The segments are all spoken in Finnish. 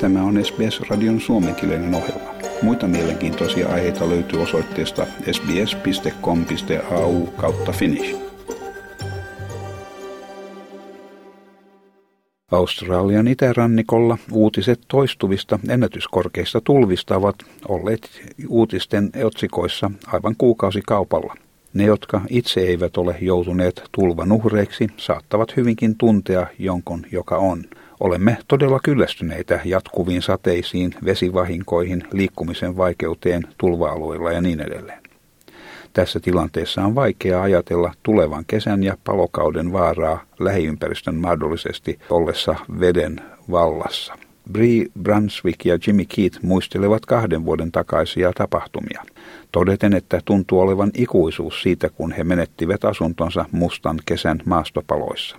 Tämä on SBS-radion suomenkielinen ohjelma. Muita mielenkiintoisia aiheita löytyy osoitteesta sbs.com.au kautta finnish. Australian itärannikolla uutiset toistuvista ennätyskorkeista tulvista ovat olleet uutisten otsikoissa aivan kuukausikaupalla. Ne, jotka itse eivät ole joutuneet tulvan uhreiksi, saattavat hyvinkin tuntea jonkun, joka on. Olemme todella kyllästyneitä jatkuviin sateisiin, vesivahinkoihin, liikkumisen vaikeuteen tulva-alueilla ja niin edelleen. Tässä tilanteessa on vaikea ajatella tulevan kesän ja palokauden vaaraa lähiympäristön mahdollisesti ollessa veden vallassa. Bree Brunswick ja Jimmy Keith muistelevat kahden vuoden takaisia tapahtumia, todeten, että tuntuu olevan ikuisuus siitä, kun he menettivät asuntonsa mustan kesän maastopaloissa.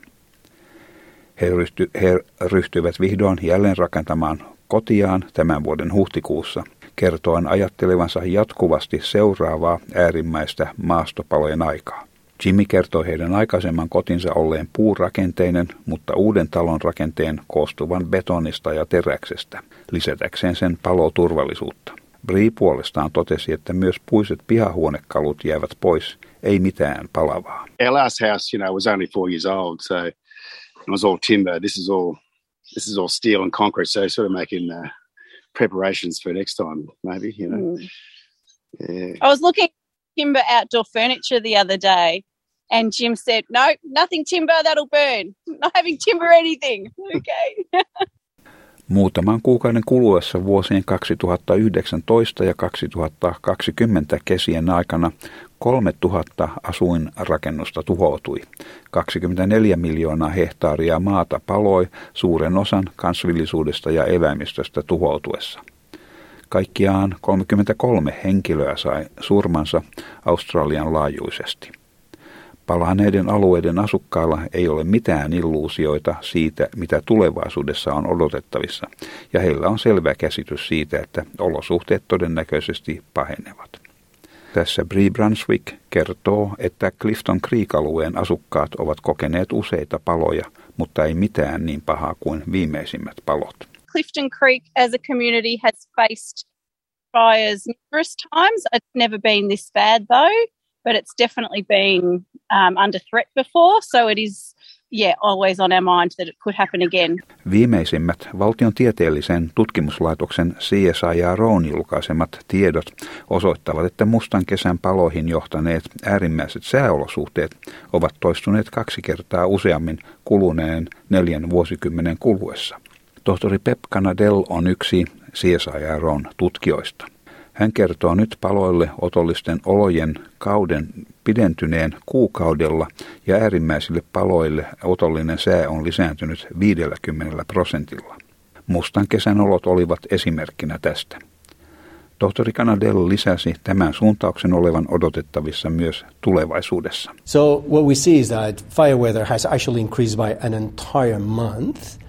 He, ryhty, he ryhtyivät vihdoin jälleen rakentamaan kotiaan tämän vuoden huhtikuussa, kertoen ajattelevansa jatkuvasti seuraavaa äärimmäistä maastopalojen aikaa. Jimmy kertoi heidän aikaisemman kotinsa olleen puurakenteinen, mutta uuden talon rakenteen koostuvan betonista ja teräksestä, lisätäkseen sen paloturvallisuutta. Bri puolestaan totesi, että myös puiset pihahuonekalut jäävät pois, ei mitään palavaa. Our last house, you know, was only four years old, so it was all timber. This is all this is all steel and concrete, so sort of making uh, preparations for next time, maybe, you know. Mm. Yeah. I was looking timber outdoor furniture the other day And Jim said, no, nothing timber, that'll burn. Not having timber anything. Okay. Muutaman kuukauden kuluessa vuosien 2019 ja 2020 kesien aikana 3000 asuinrakennusta tuhoutui. 24 miljoonaa hehtaaria maata paloi suuren osan kansvillisuudesta ja eläimistöstä tuhoutuessa. Kaikkiaan 33 henkilöä sai surmansa Australian laajuisesti. Palaneiden alueiden asukkailla ei ole mitään illuusioita siitä, mitä tulevaisuudessa on odotettavissa, ja heillä on selvä käsitys siitä, että olosuhteet todennäköisesti pahenevat. Tässä Bree Brunswick kertoo, että Clifton Creek-alueen asukkaat ovat kokeneet useita paloja, mutta ei mitään niin pahaa kuin viimeisimmät palot. Clifton Creek as a community has faced fires numerous times. It's never been this bad though but it's definitely been um, under threat before, so it is yeah, always on our mind that it could happen again. Viimeisimmät valtion tieteellisen tutkimuslaitoksen CSIROn julkaisemat tiedot osoittavat, että mustan kesän paloihin johtaneet äärimmäiset sääolosuhteet ovat toistuneet kaksi kertaa useammin kuluneen neljän vuosikymmenen kuluessa. Tohtori Pep Canadell on yksi CSIROn tutkijoista. Hän kertoo nyt paloille otollisten olojen kauden pidentyneen kuukaudella ja äärimmäisille paloille otollinen sää on lisääntynyt 50 prosentilla. Mustan kesän olot olivat esimerkkinä tästä. Tohtori Canadell lisäsi tämän suuntauksen olevan odotettavissa myös tulevaisuudessa. So what we see is that fire weather has actually increased by an entire month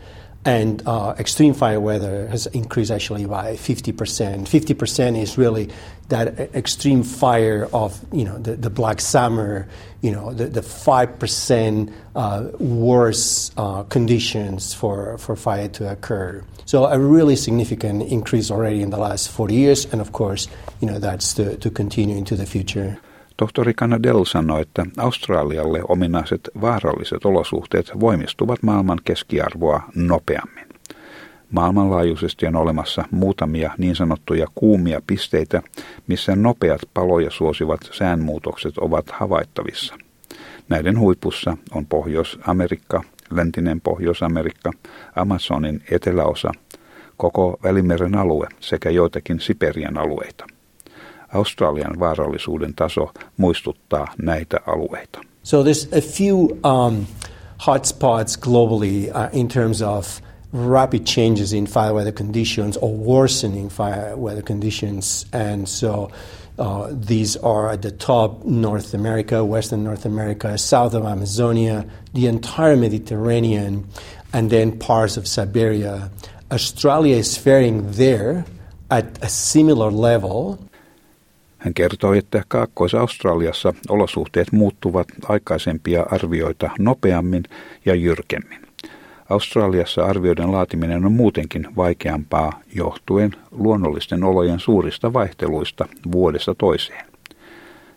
and uh, extreme fire weather has increased actually by 50%. 50% is really that extreme fire of, you know, the, the Black Summer, you know, the, the 5% uh, worse uh, conditions for, for fire to occur. So a really significant increase already in the last 40 years, and of course, you know, that's to, to continue into the future. Tohtori Canadell sanoi, että Australialle ominaiset vaaralliset olosuhteet voimistuvat maailman keskiarvoa nopeammin. Maailmanlaajuisesti on olemassa muutamia niin sanottuja kuumia pisteitä, missä nopeat paloja suosivat säänmuutokset ovat havaittavissa. Näiden huipussa on Pohjois-Amerikka, läntinen Pohjois-Amerikka, Amazonin eteläosa, koko Välimeren alue sekä joitakin Siperian alueita. Australian vaarallisuuden taso muistuttaa näitä alueita. So there's a few um, hotspots globally uh, in terms of rapid changes in fire weather conditions or worsening fire weather conditions. And so uh, these are at the top North America, Western North America, south of Amazonia, the entire Mediterranean, and then parts of Siberia. Australia is faring there at a similar level. Hän kertoi, että Kaakkois-Australiassa olosuhteet muuttuvat aikaisempia arvioita nopeammin ja jyrkemmin. Australiassa arvioiden laatiminen on muutenkin vaikeampaa johtuen luonnollisten olojen suurista vaihteluista vuodesta toiseen.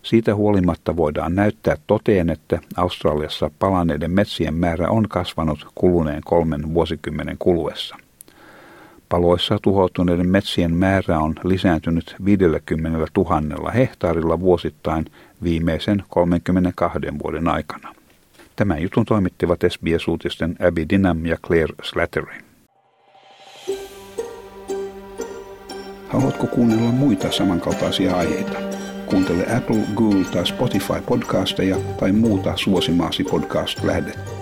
Siitä huolimatta voidaan näyttää toteen, että Australiassa palaneiden metsien määrä on kasvanut kuluneen kolmen vuosikymmenen kuluessa. Paloissa tuhoutuneiden metsien määrä on lisääntynyt 50 000 hehtaarilla vuosittain viimeisen 32 vuoden aikana. Tämän jutun toimittivat SBS-uutisten Abby Dinham ja Claire Slattery. Haluatko kuunnella muita samankaltaisia aiheita? Kuuntele Apple, Google tai Spotify podcasteja tai muuta suosimaasi podcast-lähdettä.